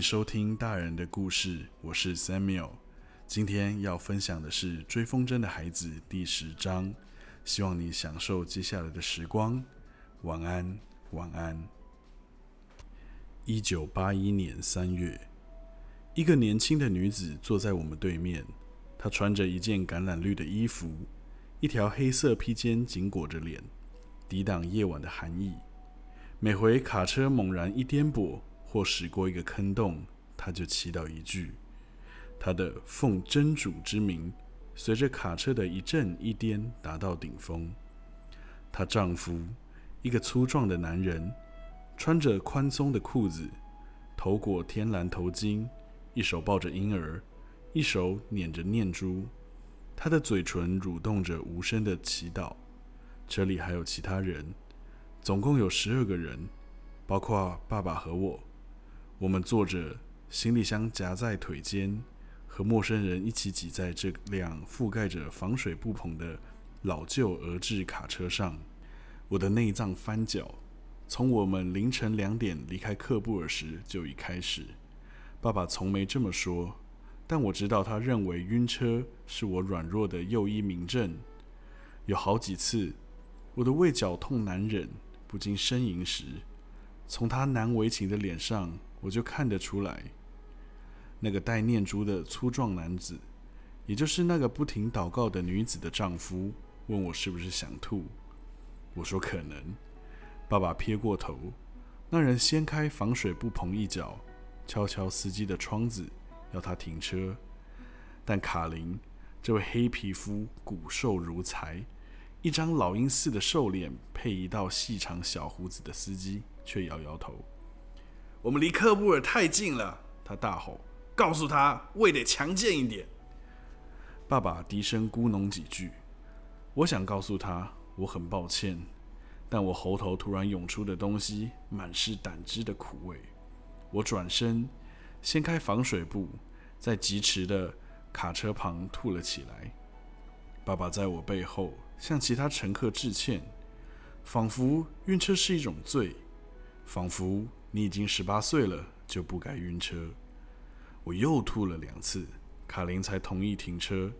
收听大人的故事，我是 Samuel。今天要分享的是《追风筝的孩子》第十章，希望你享受接下来的时光。晚安，晚安。一九八一年三月，一个年轻的女子坐在我们对面，她穿着一件橄榄绿的衣服，一条黑色披肩紧裹着脸，抵挡夜晚的寒意。每回卡车猛然一颠簸，或驶过一个坑洞，她就祈祷一句。她的奉真主之名，随着卡车的一震一颠达到顶峰。她丈夫，一个粗壮的男人，穿着宽松的裤子，头裹天蓝头巾，一手抱着婴儿，一手捻着念珠。他的嘴唇蠕动着无声的祈祷。车里还有其他人，总共有十二个人，包括爸爸和我。我们坐着，行李箱夹在腿间。和陌生人一起挤在这辆覆盖着防水布棚的老旧俄制卡车上，我的内脏翻搅。从我们凌晨两点离开克布尔时就已开始。爸爸从没这么说，但我知道他认为晕车是我软弱的又一明证。有好几次，我的胃绞痛难忍，不禁呻吟时，从他难为情的脸上，我就看得出来。那个戴念珠的粗壮男子，也就是那个不停祷告的女子的丈夫，问我是不是想吐。我说可能。爸爸撇过头，那人掀开防水布棚一角，敲敲司机的窗子，要他停车。但卡林这位黑皮肤、骨瘦如柴、一张老鹰似的瘦脸配一道细长小胡子的司机，却摇摇头。我们离科布尔太近了，他大吼。告诉他胃得强健一点。爸爸低声咕哝几句。我想告诉他我很抱歉，但我喉头突然涌出的东西满是胆汁的苦味。我转身掀开防水布，在疾驰的卡车旁吐了起来。爸爸在我背后向其他乘客致歉，仿佛晕车是一种罪，仿佛你已经十八岁了就不该晕车。我又吐了两次，卡林才同意停车，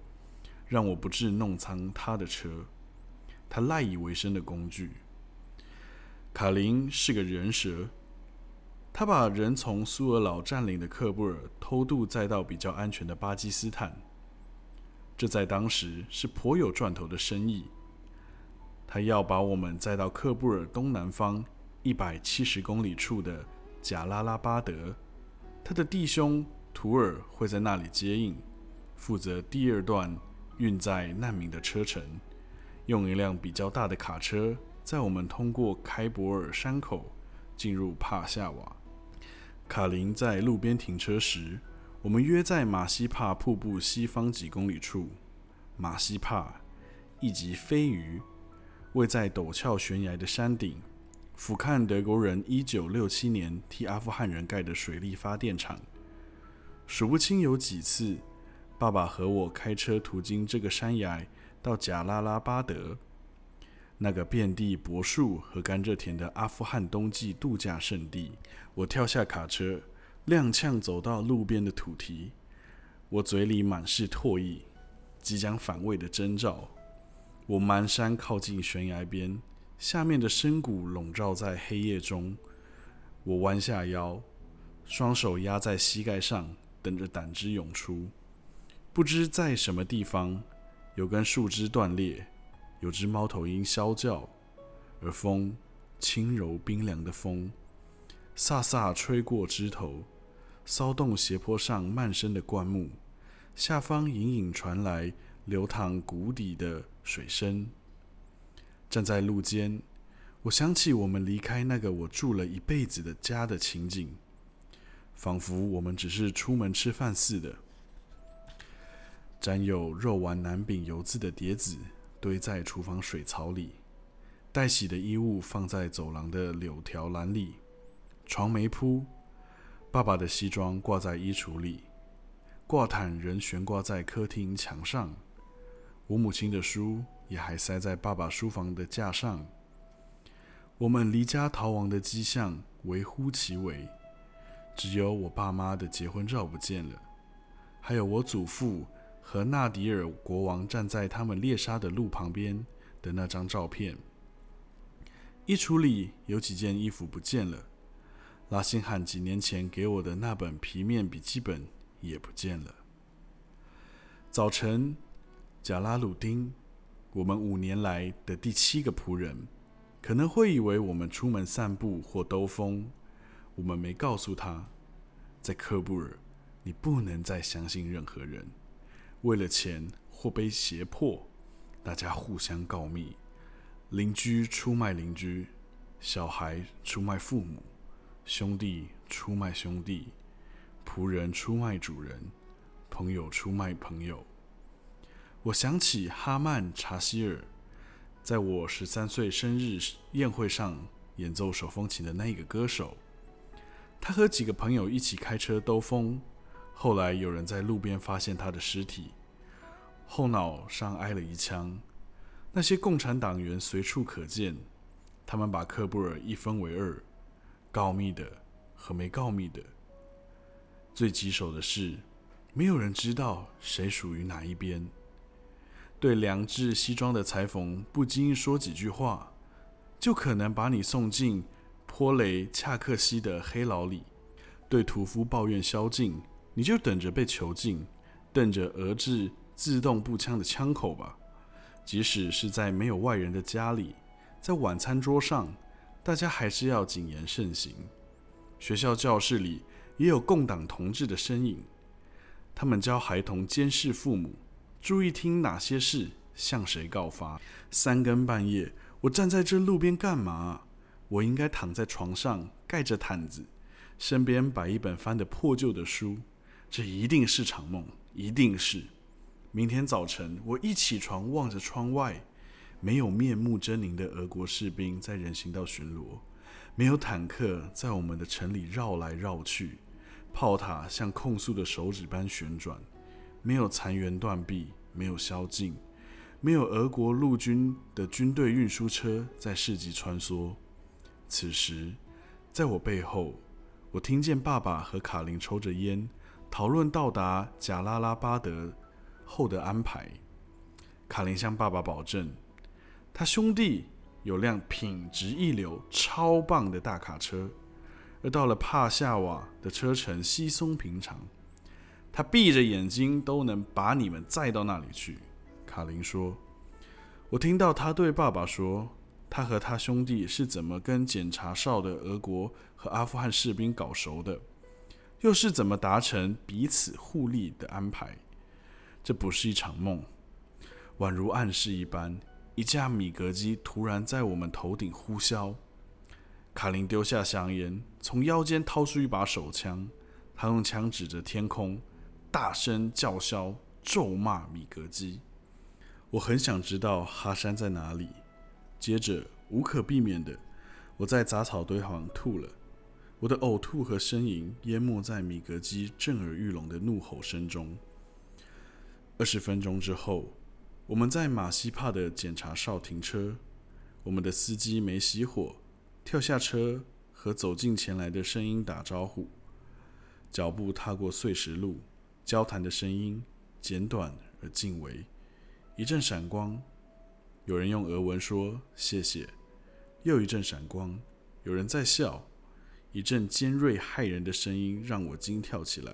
让我不致弄脏他的车，他赖以为生的工具。卡林是个人蛇，他把人从苏尔老占领的克布尔偷渡，再到比较安全的巴基斯坦，这在当时是颇有赚头的生意。他要把我们载到克布尔东南方一百七十公里处的贾拉拉巴德，他的弟兄。图尔会在那里接应，负责第二段运载难民的车程，用一辆比较大的卡车载我们通过开伯尔山口进入帕夏瓦。卡林在路边停车时，我们约在马西帕瀑布西方几公里处。马西帕，一级飞鱼，位在陡峭悬崖的山顶，俯瞰德国人1967年替阿富汗人盖的水力发电厂。数不清有几次，爸爸和我开车途经这个山崖到贾拉拉巴德，那个遍地柏树和甘蔗田的阿富汗冬季度假胜地。我跳下卡车，踉跄走到路边的土堤，我嘴里满是唾液，即将反胃的征兆。我蹒跚靠近悬崖边，下面的深谷笼罩在黑夜中。我弯下腰，双手压在膝盖上。等着胆汁涌出，不知在什么地方，有根树枝断裂，有只猫头鹰啸叫，而风，轻柔冰凉的风，飒飒吹过枝头，骚动斜坡上漫生的灌木，下方隐隐传来流淌谷底的水声。站在路间，我想起我们离开那个我住了一辈子的家的情景。仿佛我们只是出门吃饭似的。沾有肉丸南饼油渍的碟子堆在厨房水槽里，待洗的衣物放在走廊的柳条篮里，床没铺，爸爸的西装挂在衣橱里，挂毯仍悬挂在客厅墙上，我母亲的书也还塞在爸爸书房的架上。我们离家逃亡的迹象微乎其微。只有我爸妈的结婚照不见了，还有我祖父和纳迪尔国王站在他们猎杀的路旁边的那张照片。衣橱里有几件衣服不见了，拉辛汉几年前给我的那本皮面笔记本也不见了。早晨，贾拉鲁丁，我们五年来的第七个仆人，可能会以为我们出门散步或兜风。我们没告诉他，在科布尔，你不能再相信任何人。为了钱或被胁迫，大家互相告密。邻居出卖邻居，小孩出卖父母，兄弟出卖兄弟，仆人出卖主人，朋友出卖朋友。我想起哈曼查希尔，在我十三岁生日宴会上演奏手风琴的那个歌手。他和几个朋友一起开车兜风，后来有人在路边发现他的尸体，后脑上挨了一枪。那些共产党员随处可见，他们把克布尔一分为二，告密的和没告密的。最棘手的是，没有人知道谁属于哪一边。对良质西装的裁缝不经意说几句话，就可能把你送进泼雷恰克西的黑牢里；对屠夫抱怨宵禁，你就等着被囚禁，瞪着俄制自动步枪的枪口吧。即使是在没有外人的家里，在晚餐桌上，大家还是要谨言慎行。学校教室里也有共党同志的身影，他们教孩童监视父母，注意听哪些事向谁告发。三更半夜，我站在这路边干嘛？我应该躺在床上盖着毯子，身边摆一本翻得破旧的书。这一定是场梦，一定是。明天早晨，我一起床，望着窗外，没有面目狰狞的俄国士兵在人行道巡逻，没有坦克在我们的城里绕来绕去，炮塔像控诉的手指般旋转，没有残垣断壁，没有宵禁，没有俄国陆军的军队运输车在市集穿梭。此时，在我背后，我听见爸爸和卡琳抽着烟，讨论到达贾拉拉巴德。后的安排，卡琳向爸爸保证，他兄弟有辆品质一流、超棒的大卡车，而到了帕夏瓦的车程稀松平常，他闭着眼睛都能把你们载到那里去。卡琳说：“我听到他对爸爸说，他和他兄弟是怎么跟检查哨的俄国和阿富汗士兵搞熟的，又是怎么达成彼此互利的安排。”这不是一场梦，宛如暗示一般，一架米格机突然在我们头顶呼啸。卡琳丢下香烟，从腰间掏出一把手枪，他用枪指着天空，大声叫嚣，咒骂米格机。我很想知道哈山在哪里。接着，无可避免的，我在杂草堆旁吐了。我的呕吐和呻吟淹没在米格机震耳欲聋的怒吼声中。二十分钟之后，我们在马西帕的检查哨停车。我们的司机没熄火，跳下车和走近前来的声音打招呼。脚步踏过碎石路，交谈的声音简短而近微。一阵闪光，有人用俄文说“谢谢”。又一阵闪光，有人在笑。一阵尖锐骇人的声音让我惊跳起来。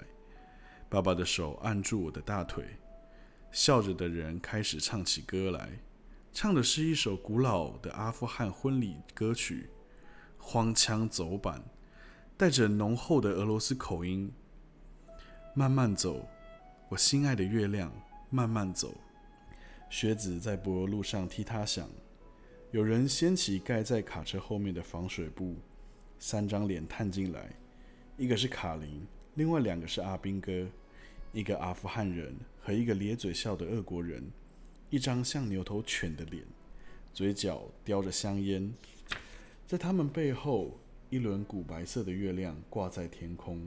爸爸的手按住我的大腿。笑着的人开始唱起歌来，唱的是一首古老的阿富汗婚礼歌曲，荒腔走板，带着浓厚的俄罗斯口音。慢慢走，我心爱的月亮，慢慢走。靴子在柏油路上踢踏响。有人掀起盖在卡车后面的防水布，三张脸探进来，一个是卡琳，另外两个是阿兵哥。一个阿富汗人和一个咧嘴笑的俄国人，一张像牛头犬的脸，嘴角叼着香烟。在他们背后，一轮古白色的月亮挂在天空。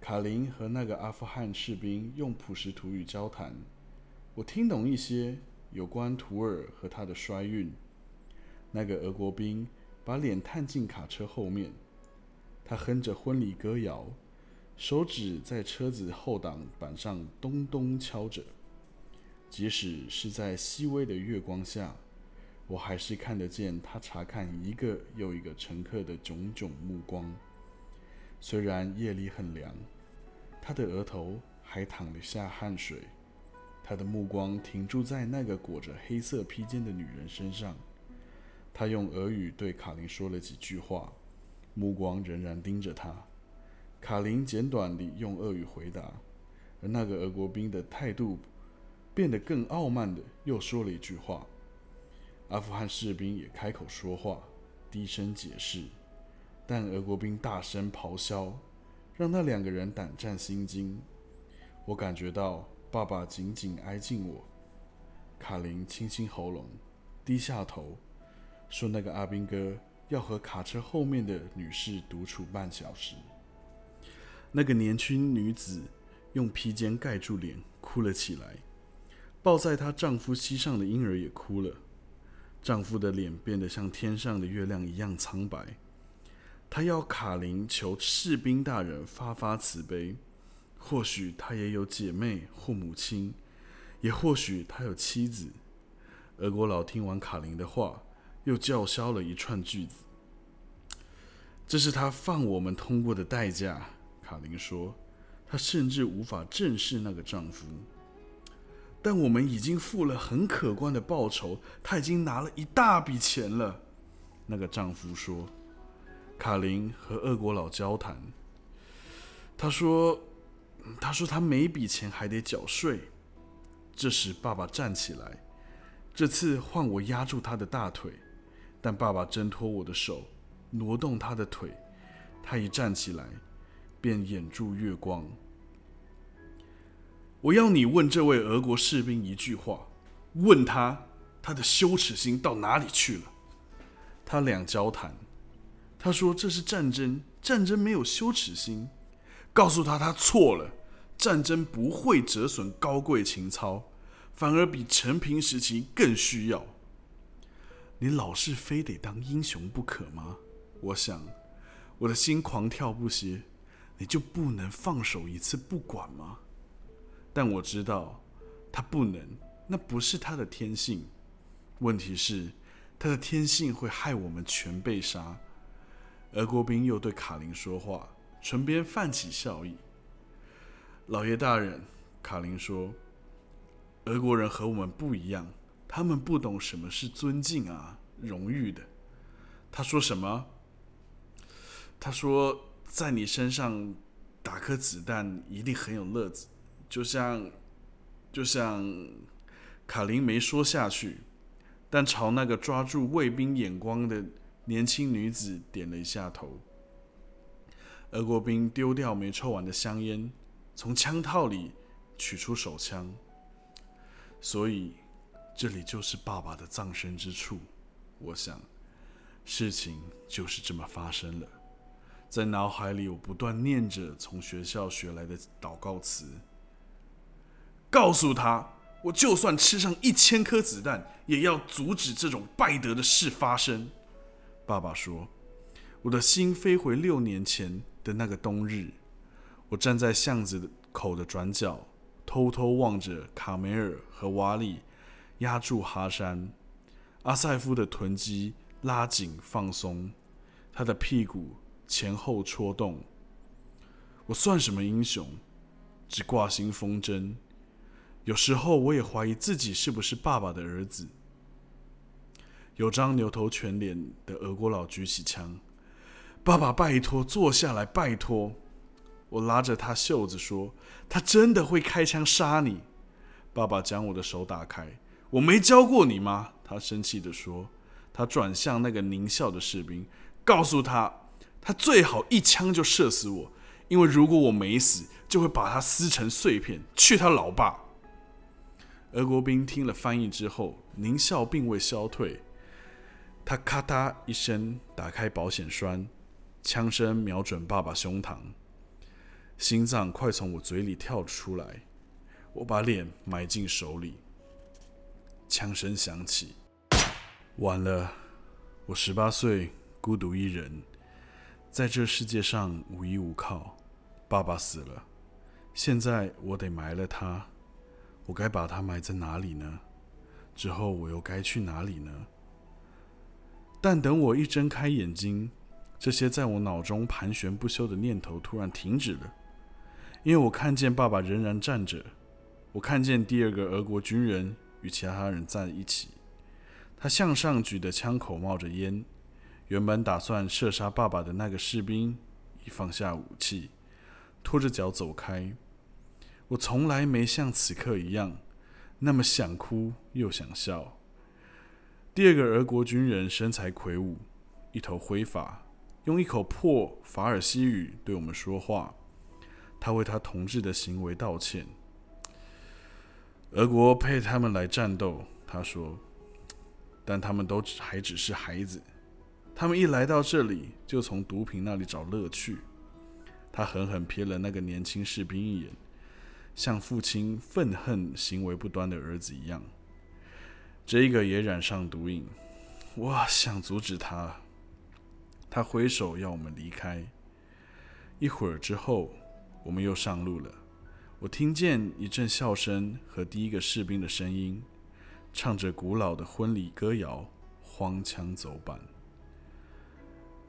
卡琳和那个阿富汗士兵用普什图语交谈，我听懂一些有关图尔和他的衰运。那个俄国兵把脸探进卡车后面，他哼着婚礼歌谣，手指在车子后挡板上咚咚敲着。即使是在细微的月光下，我还是看得见他查看一个又一个乘客的炯炯目光。虽然夜里很凉，他的额头还淌了下汗水。他的目光停住在那个裹着黑色披肩的女人身上。他用俄语对卡琳说了几句话，目光仍然盯着她。卡琳简短地用俄语回答，而那个俄国兵的态度变得更傲慢的又说了一句话。阿富汗士兵也开口说话，低声解释，但俄国兵大声咆哮，让那两个人胆战心惊。我感觉到。爸爸紧紧挨近我，卡琳清清喉咙，低下头，说：“那个阿兵哥要和卡车后面的女士独处半小时。”那个年轻女子用披肩盖住脸，哭了起来。抱在她丈夫膝上的婴儿也哭了。丈夫的脸变得像天上的月亮一样苍白。他要卡琳求士兵大人发发慈悲。或许他也有姐妹或母亲，也或许他有妻子。俄国佬听完卡琳的话，又叫嚣了一串句子。这是他放我们通过的代价，卡琳说。她甚至无法正视那个丈夫，但我们已经付了很可观的报酬。他已经拿了一大笔钱了，那个丈夫说。卡琳和俄国佬交谈，他说。他说：“他每笔钱还得缴税。”这时，爸爸站起来，这次换我压住他的大腿，但爸爸挣脱我的手，挪动他的腿。他一站起来，便掩住月光。我要你问这位俄国士兵一句话：问他，他的羞耻心到哪里去了？他俩交谈，他说：“这是战争，战争没有羞耻心。”告诉他，他错了。战争不会折损高贵情操，反而比陈平时期更需要。你老是非得当英雄不可吗？我想，我的心狂跳不歇。你就不能放手一次不管吗？但我知道，他不能，那不是他的天性。问题是，他的天性会害我们全被杀。俄国兵又对卡琳说话，唇边泛起笑意。老爷大人，卡琳说：“俄国人和我们不一样，他们不懂什么是尊敬啊、荣誉的。”他说什么？他说：“在你身上打颗子弹一定很有乐子，就像……就像……”卡琳没说下去，但朝那个抓住卫兵眼光的年轻女子点了一下头。俄国兵丢掉没抽完的香烟。从枪套里取出手枪，所以这里就是爸爸的葬身之处。我想，事情就是这么发生了。在脑海里，我不断念着从学校学来的祷告词，告诉他：我就算吃上一千颗子弹，也要阻止这种败德的事发生。爸爸说：“我的心飞回六年前的那个冬日。”我站在巷子口的转角，偷偷望着卡梅尔和瓦里压住哈山。阿塞夫的臀肌拉紧放松，他的屁股前后戳动。我算什么英雄？只挂心风筝。有时候我也怀疑自己是不是爸爸的儿子。有张牛头犬脸的俄国佬举起枪：“爸爸，拜托，坐下来，拜托。”我拉着他袖子说：“他真的会开枪杀你。”爸爸将我的手打开。“我没教过你吗？”他生气地说。他转向那个狞笑的士兵，告诉他：“他最好一枪就射死我，因为如果我没死，就会把他撕成碎片。”去他老爸！俄国兵听了翻译之后，狞笑并未消退。他咔嗒一声打开保险栓，枪声瞄准爸爸胸膛。心脏快从我嘴里跳出来，我把脸埋进手里。枪声响起，晚了。我十八岁，孤独一人，在这世界上无依无靠，爸爸死了，现在我得埋了他。我该把他埋在哪里呢？之后我又该去哪里呢？但等我一睁开眼睛，这些在我脑中盘旋不休的念头突然停止了，因为我看见爸爸仍然站着，我看见第二个俄国军人与其他人在一起，他向上举的枪口冒着烟。原本打算射杀爸爸的那个士兵已放下武器，拖着脚走开。我从来没像此刻一样那么想哭又想笑。第二个俄国军人身材魁梧，一头灰发，用一口破法尔西语对我们说话。他为他同志的行为道歉。俄国配他们来战斗，他说，但他们都还只是孩子。他们一来到这里，就从毒品那里找乐趣。他狠狠瞥了那个年轻士兵一眼，像父亲愤恨行为不端的儿子一样。这个也染上毒瘾，我想阻止他。他挥手要我们离开。一会儿之后，我们又上路了。我听见一阵笑声和第一个士兵的声音，唱着古老的婚礼歌谣，荒腔走板。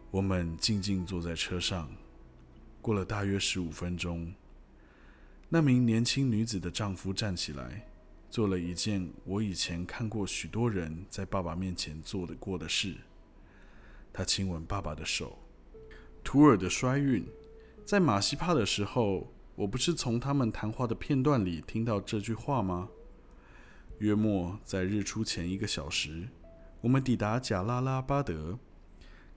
我们静静坐在车上，过了大约十五分钟，那名年轻女子的丈夫站起来，做了一件我以前看过许多人在爸爸面前做的过的事。他亲吻爸爸的手。图尔的衰运，在马西帕的时候，我不是从他们谈话的片段里听到这句话吗？约莫在日出前一个小时，我们抵达贾拉拉巴德。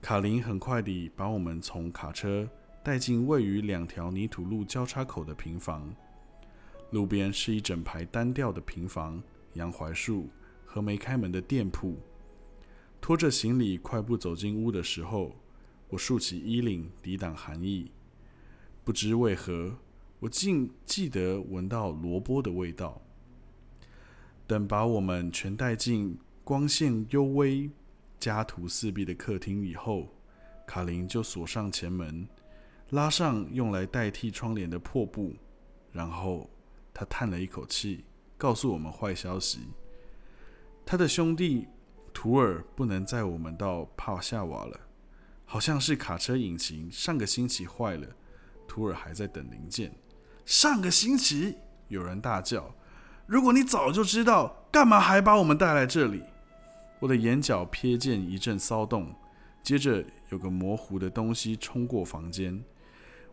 卡林很快地把我们从卡车带进位于两条泥土路交叉口的平房。路边是一整排单调的平房、洋槐树和没开门的店铺。拖着行李快步走进屋的时候，我竖起衣领抵挡寒意。不知为何，我竟记得闻到萝卜的味道。等把我们全带进光线幽微。家徒四壁的客厅以后，卡琳就锁上前门，拉上用来代替窗帘的破布，然后他叹了一口气，告诉我们坏消息：他的兄弟图尔不能载我们到帕夏瓦了，好像是卡车引擎上个星期坏了，图尔还在等零件。上个星期，有人大叫：“如果你早就知道，干嘛还把我们带来这里？”我的眼角瞥见一阵骚动，接着有个模糊的东西冲过房间。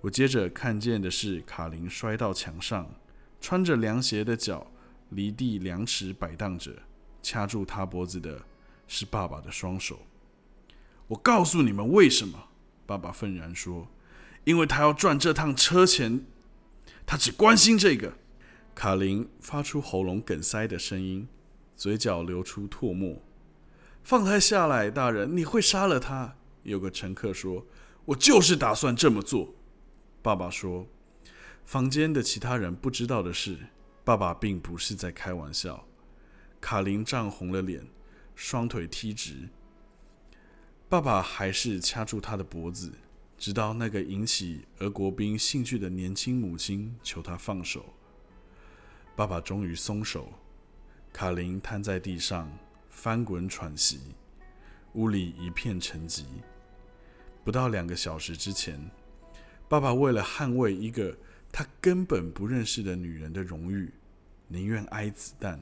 我接着看见的是卡琳摔到墙上，穿着凉鞋的脚离地两尺摆荡着，掐住他脖子的是爸爸的双手。我告诉你们为什么，爸爸愤然说：“因为他要赚这趟车钱，他只关心这个。”卡琳发出喉咙梗塞的声音，嘴角流出唾沫。放他下来，大人，你会杀了他。有个乘客说：“我就是打算这么做。”爸爸说：“房间的其他人不知道的是，爸爸并不是在开玩笑。”卡琳涨红了脸，双腿踢直。爸爸还是掐住他的脖子，直到那个引起俄国兵兴趣的年轻母亲求他放手。爸爸终于松手，卡琳瘫在地上。翻滚喘息，屋里一片沉寂。不到两个小时之前，爸爸为了捍卫一个他根本不认识的女人的荣誉，宁愿挨子弹；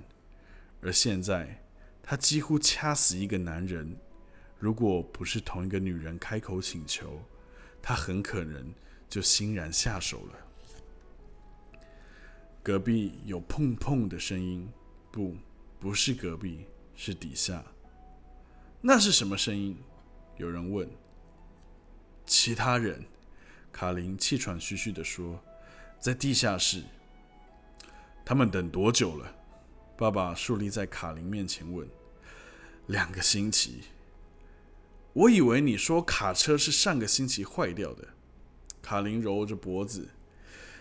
而现在，他几乎掐死一个男人。如果不是同一个女人开口请求，他很可能就欣然下手了。隔壁有碰碰的声音，不，不是隔壁。是底下，那是什么声音？有人问。其他人，卡琳气喘吁吁的说：“在地下室。”他们等多久了？爸爸竖立在卡琳面前问。两个星期。我以为你说卡车是上个星期坏掉的。卡琳揉着脖子，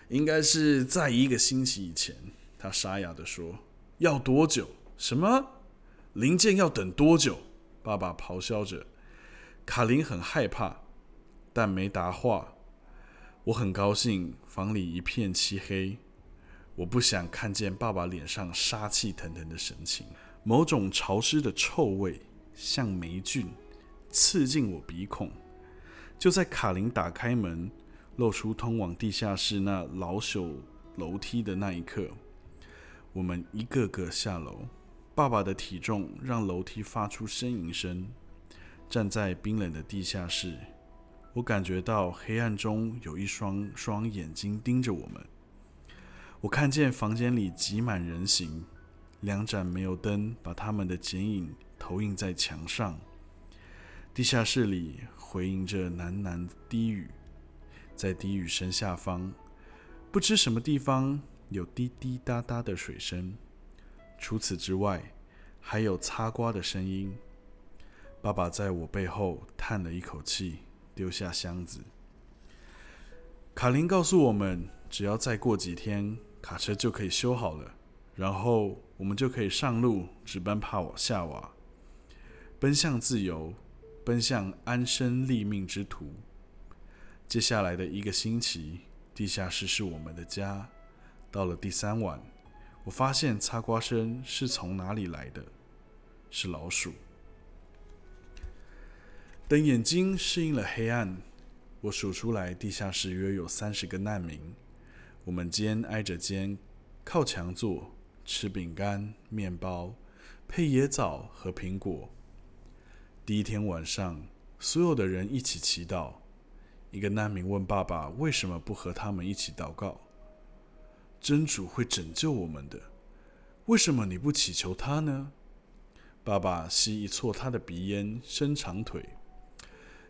应该是在一个星期以前。他沙哑的说：“要多久？什么？”零件要等多久？爸爸咆哮着。卡琳很害怕，但没答话。我很高兴，房里一片漆黑。我不想看见爸爸脸上杀气腾腾的神情，某种潮湿的臭味，像霉菌，刺进我鼻孔。就在卡琳打开门，露出通往地下室那老朽楼梯的那一刻，我们一个个下楼。爸爸的体重让楼梯发出呻吟声。站在冰冷的地下室，我感觉到黑暗中有一双双眼睛盯着我们。我看见房间里挤满人形，两盏煤油灯把他们的剪影投影在墙上。地下室里回应着喃喃低语，在低语声下方，不知什么地方有滴滴答答的水声。除此之外，还有擦刮的声音。爸爸在我背后叹了一口气，丢下箱子。卡琳告诉我们，只要再过几天。卡车就可以修好了，然后我们就可以上路，直奔帕瓦夏瓦，奔向自由，奔向安身立命之途。接下来的一个星期，地下室是我们的家。到了第三晚，我发现擦刮声是从哪里来的？是老鼠。等眼睛适应了黑暗，我数出来，地下室约有三十个难民。我们肩挨着肩，靠墙坐，吃饼干、面包，配野枣和苹果。第一天晚上，所有的人一起祈祷。一个难民问爸爸：“为什么不和他们一起祷告？”真主会拯救我们的，为什么你不祈求他呢？爸爸吸一撮他的鼻烟，伸长腿。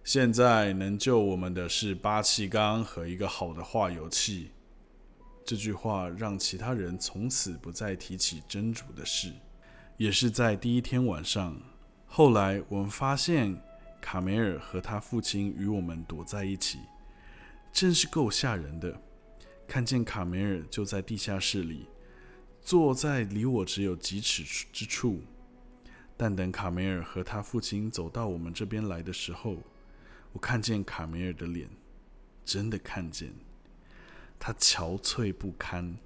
现在能救我们的是八气缸和一个好的化油器。这句话让其他人从此不再提起真主的事。也是在第一天晚上，后来我们发现卡梅尔和他父亲与我们躲在一起，真是够吓人的。看见卡梅尔就在地下室里，坐在离我只有几尺之处。但等卡梅尔和他父亲走到我们这边来的时候，我看见卡梅尔的脸，真的看见。他憔悴不堪，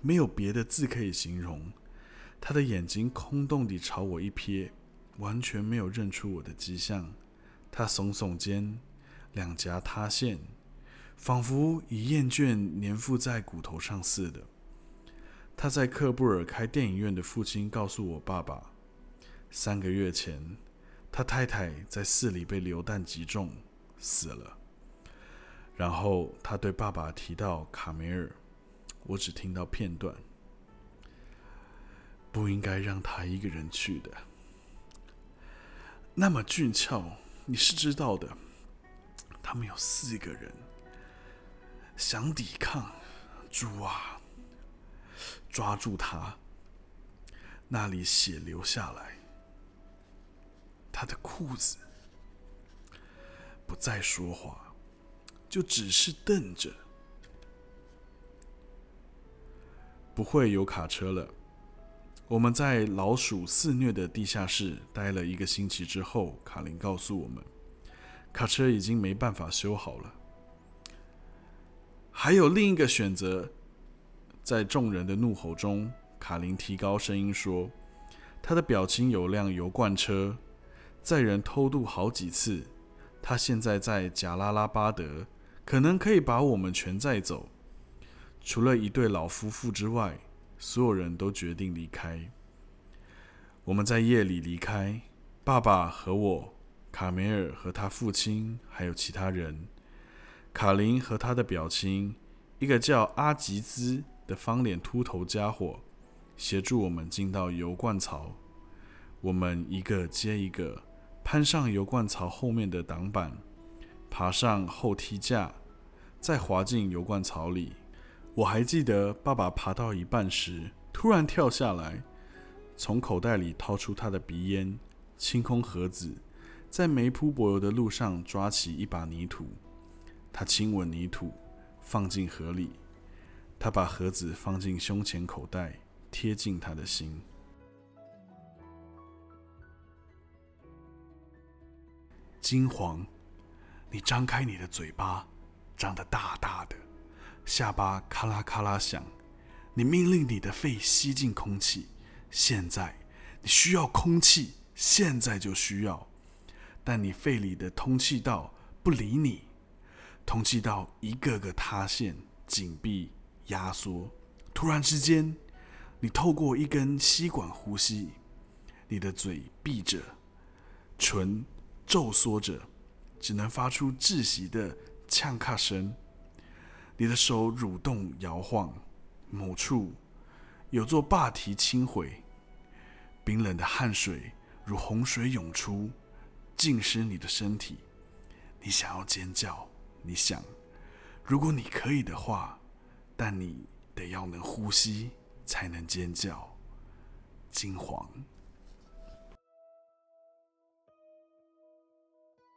没有别的字可以形容。他的眼睛空洞地朝我一瞥，完全没有认出我的迹象。他耸耸肩，两颊塌陷，仿佛已厌倦粘附在骨头上似的。他在克布尔开电影院的父亲告诉我爸爸，三个月前，他太太在寺里被流弹击中，死了。然后他对爸爸提到卡梅尔，我只听到片段。不应该让他一个人去的。那么俊俏，你是知道的。他们有四个人，想抵抗，猪啊！抓住他，那里血流下来，他的裤子，不再说话。就只是瞪着，不会有卡车了。我们在老鼠肆虐的地下室待了一个星期之后，卡琳告诉我们，卡车已经没办法修好了。还有另一个选择，在众人的怒吼中，卡琳提高声音说：“他的表情有辆油罐车，载人偷渡好几次。他现在在贾拉拉巴德。”可能可以把我们全载走，除了一对老夫妇之外，所有人都决定离开。我们在夜里离开，爸爸和我，卡梅尔和他父亲，还有其他人。卡琳和他的表亲，一个叫阿吉兹的方脸秃头家伙，协助我们进到油罐槽。我们一个接一个攀上油罐槽后面的挡板。爬上后梯架，再滑进油罐槽里。我还记得，爸爸爬到一半时，突然跳下来，从口袋里掏出他的鼻烟，清空盒子，在没铺柏油的路上抓起一把泥土。他亲吻泥土，放进盒里。他把盒子放进胸前口袋，贴近他的心。金黄。你张开你的嘴巴，张得大大的，下巴咔啦咔啦响。你命令你的肺吸进空气，现在你需要空气，现在就需要。但你肺里的通气道不理你，通气道一个个塌陷、紧闭、压缩。突然之间，你透过一根吸管呼吸，你的嘴闭着，唇皱缩着。只能发出窒息的呛咔声。你的手蠕动摇晃，某处有座坝堤倾毁，冰冷的汗水如洪水涌出，浸湿你的身体。你想要尖叫，你想，如果你可以的话，但你得要能呼吸才能尖叫。金黄。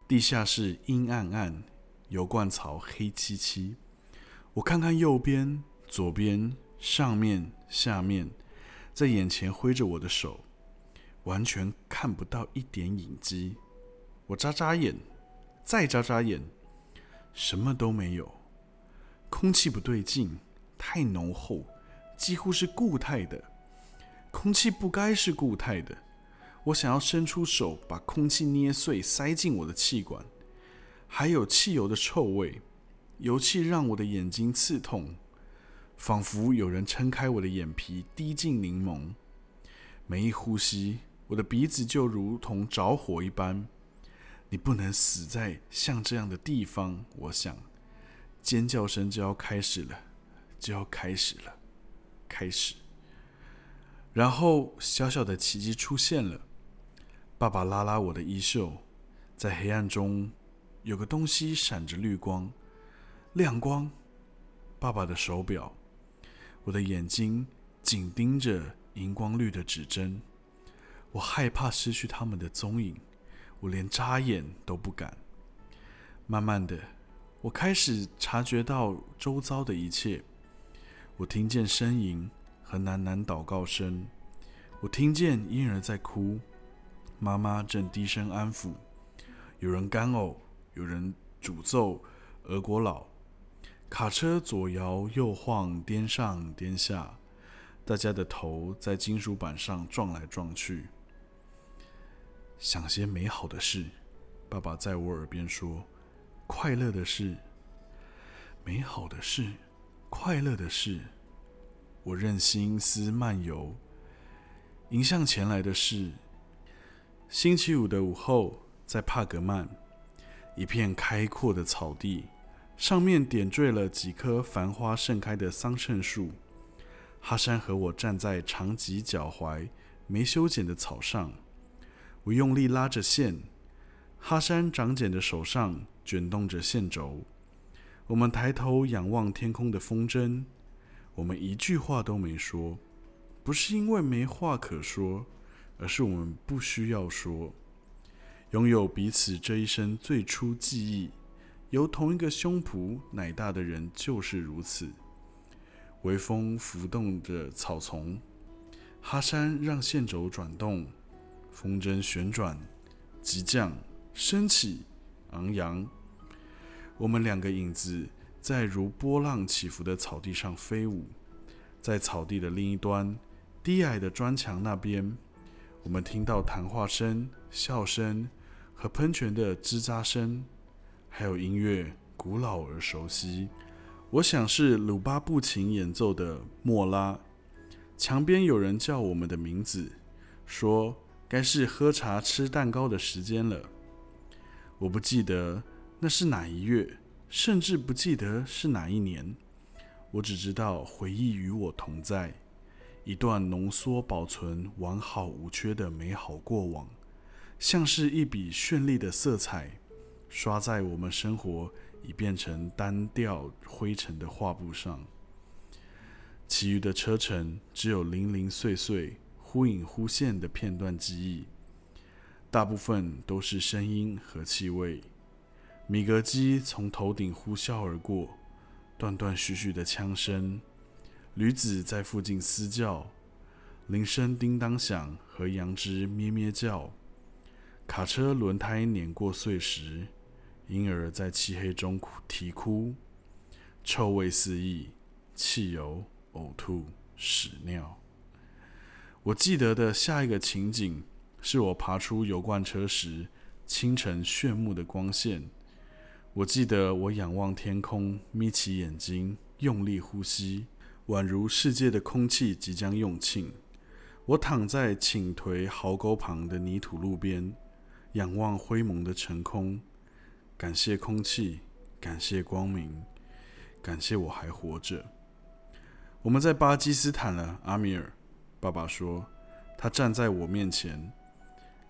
地下室阴暗暗，油罐槽黑漆漆。我看看右边、左边、上面、下面，在眼前挥着我的手，完全看不到一点影迹。我眨眨眼，再眨眨眼，什么都没有。空气不对劲，太浓厚，几乎是固态的。空气不该是固态的。我想要伸出手把空气捏碎，塞进我的气管，还有汽油的臭味，油气让我的眼睛刺痛，仿佛有人撑开我的眼皮，滴进柠檬。每一呼吸，我的鼻子就如同着火一般。你不能死在像这样的地方，我想。尖叫声就要开始了，就要开始了，开始。然后，小小的奇迹出现了。爸爸拉拉我的衣袖，在黑暗中有个东西闪着绿光、亮光。爸爸的手表，我的眼睛紧盯着荧光绿的指针。我害怕失去他们的踪影，我连眨眼都不敢。慢慢的，我开始察觉到周遭的一切。我听见呻吟和喃喃祷告声，我听见婴儿在哭。妈妈正低声安抚，有人干呕，有人诅咒俄国佬。卡车左摇右晃，颠上颠下，大家的头在金属板上撞来撞去。想些美好的事，爸爸在我耳边说：“快乐的事，美好的事，快乐的事。”我任心思漫游，迎向前来的事。星期五的午后，在帕格曼，一片开阔的草地，上面点缀了几棵繁花盛开的桑葚树。哈山和我站在长及脚踝、没修剪的草上，我用力拉着线，哈山长茧的手上卷动着线轴。我们抬头仰望天空的风筝，我们一句话都没说，不是因为没话可说。而是我们不需要说，拥有彼此这一生最初记忆，由同一个胸脯奶大的人就是如此。微风拂动着草丛，哈山让线轴转动，风筝旋转，急降，升起，昂扬。我们两个影子在如波浪起伏的草地上飞舞，在草地的另一端，低矮的砖墙那边。我们听到谈话声、笑声和喷泉的吱喳声，还有音乐，古老而熟悉。我想是鲁巴布琴演奏的莫拉。墙边有人叫我们的名字，说该是喝茶吃蛋糕的时间了。我不记得那是哪一月，甚至不记得是哪一年。我只知道回忆与我同在。一段浓缩、保存完好无缺的美好过往，像是一笔绚丽的色彩，刷在我们生活已变成单调灰尘的画布上。其余的车程只有零零碎碎、忽隐忽现的片段记忆，大部分都是声音和气味。米格机从头顶呼啸而过，断断续续的枪声。驴子在附近嘶叫，铃声叮当响，和羊只咩咩叫。卡车轮胎碾过碎石，婴儿在漆黑中啼哭，臭味四溢，汽油、呕吐、屎尿。我记得的下一个情景，是我爬出油罐车时，清晨炫目的光线。我记得我仰望天空，眯起眼睛，用力呼吸，宛如世界的空气即将用尽。我躺在倾颓壕沟旁的泥土路边，仰望灰蒙的晨空，感谢空气，感谢光明，感谢我还活着。我们在巴基斯坦了，阿米尔。爸爸说，他站在我面前。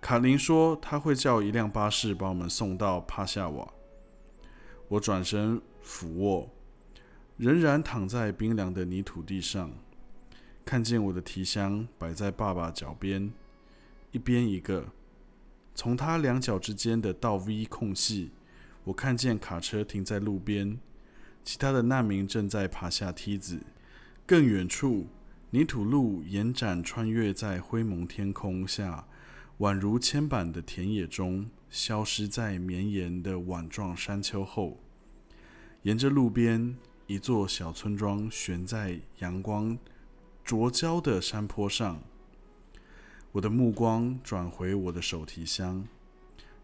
卡琳说，他会叫一辆巴士把我们送到帕夏瓦。我转身俯卧，仍然躺在冰凉的泥土地上，看见我的提箱摆在爸爸脚边，一边一个。从他两脚之间的倒 V 空隙，我看见卡车停在路边，其他的难民正在爬下梯子。更远处，泥土路延展穿越在灰蒙天空下，宛如铅板的田野中。消失在绵延的碗状山丘后，沿着路边，一座小村庄悬在阳光灼焦的山坡上。我的目光转回我的手提箱，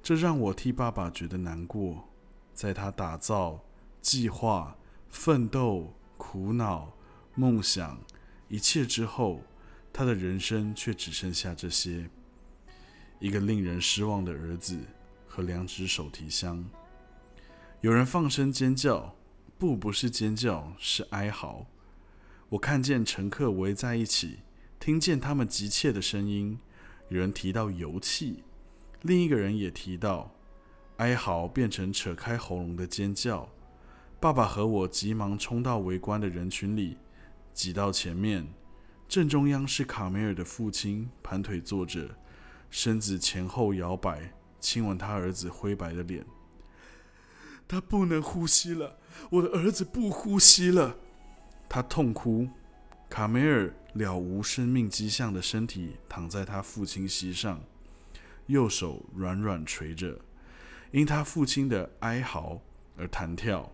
这让我替爸爸觉得难过。在他打造、计划、奋斗、苦恼、梦想一切之后，他的人生却只剩下这些：一个令人失望的儿子。和两只手提箱，有人放声尖叫，不，不是尖叫，是哀嚎。我看见乘客围在一起，听见他们急切的声音。有人提到油气，另一个人也提到，哀嚎变成扯开喉咙的尖叫。爸爸和我急忙冲到围观的人群里，挤到前面。正中央是卡梅尔的父亲，盘腿坐着，身子前后摇摆。亲吻他儿子灰白的脸，他不能呼吸了，我的儿子不呼吸了，他痛哭。卡梅尔了无生命迹象的身体躺在他父亲膝上，右手软软垂着，因他父亲的哀嚎而弹跳。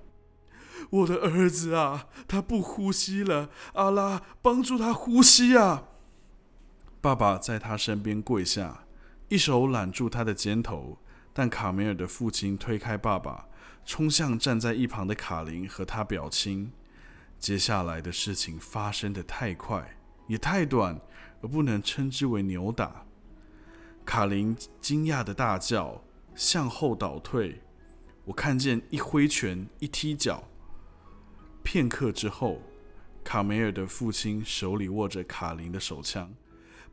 我的儿子啊，他不呼吸了，阿拉帮助他呼吸啊！爸爸在他身边跪下。一手揽住他的肩头，但卡梅尔的父亲推开爸爸，冲向站在一旁的卡琳和他表亲。接下来的事情发生的太快，也太短，而不能称之为扭打。卡琳惊讶的大叫，向后倒退。我看见一挥拳，一踢脚。片刻之后，卡梅尔的父亲手里握着卡琳的手枪，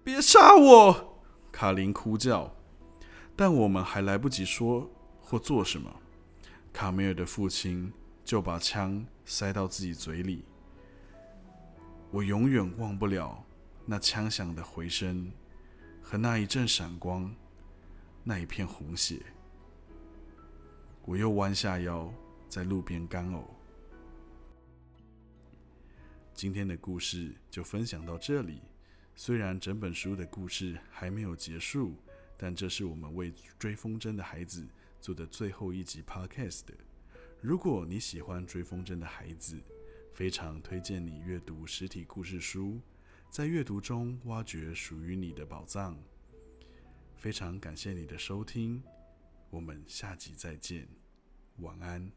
别杀我！卡琳哭叫，但我们还来不及说或做什么，卡梅尔的父亲就把枪塞到自己嘴里。我永远忘不了那枪响的回声和那一阵闪光，那一片红血。我又弯下腰，在路边干呕。今天的故事就分享到这里。虽然整本书的故事还没有结束，但这是我们为追风筝的孩子做的最后一集 Podcast。如果你喜欢追风筝的孩子，非常推荐你阅读实体故事书，在阅读中挖掘属于你的宝藏。非常感谢你的收听，我们下集再见，晚安。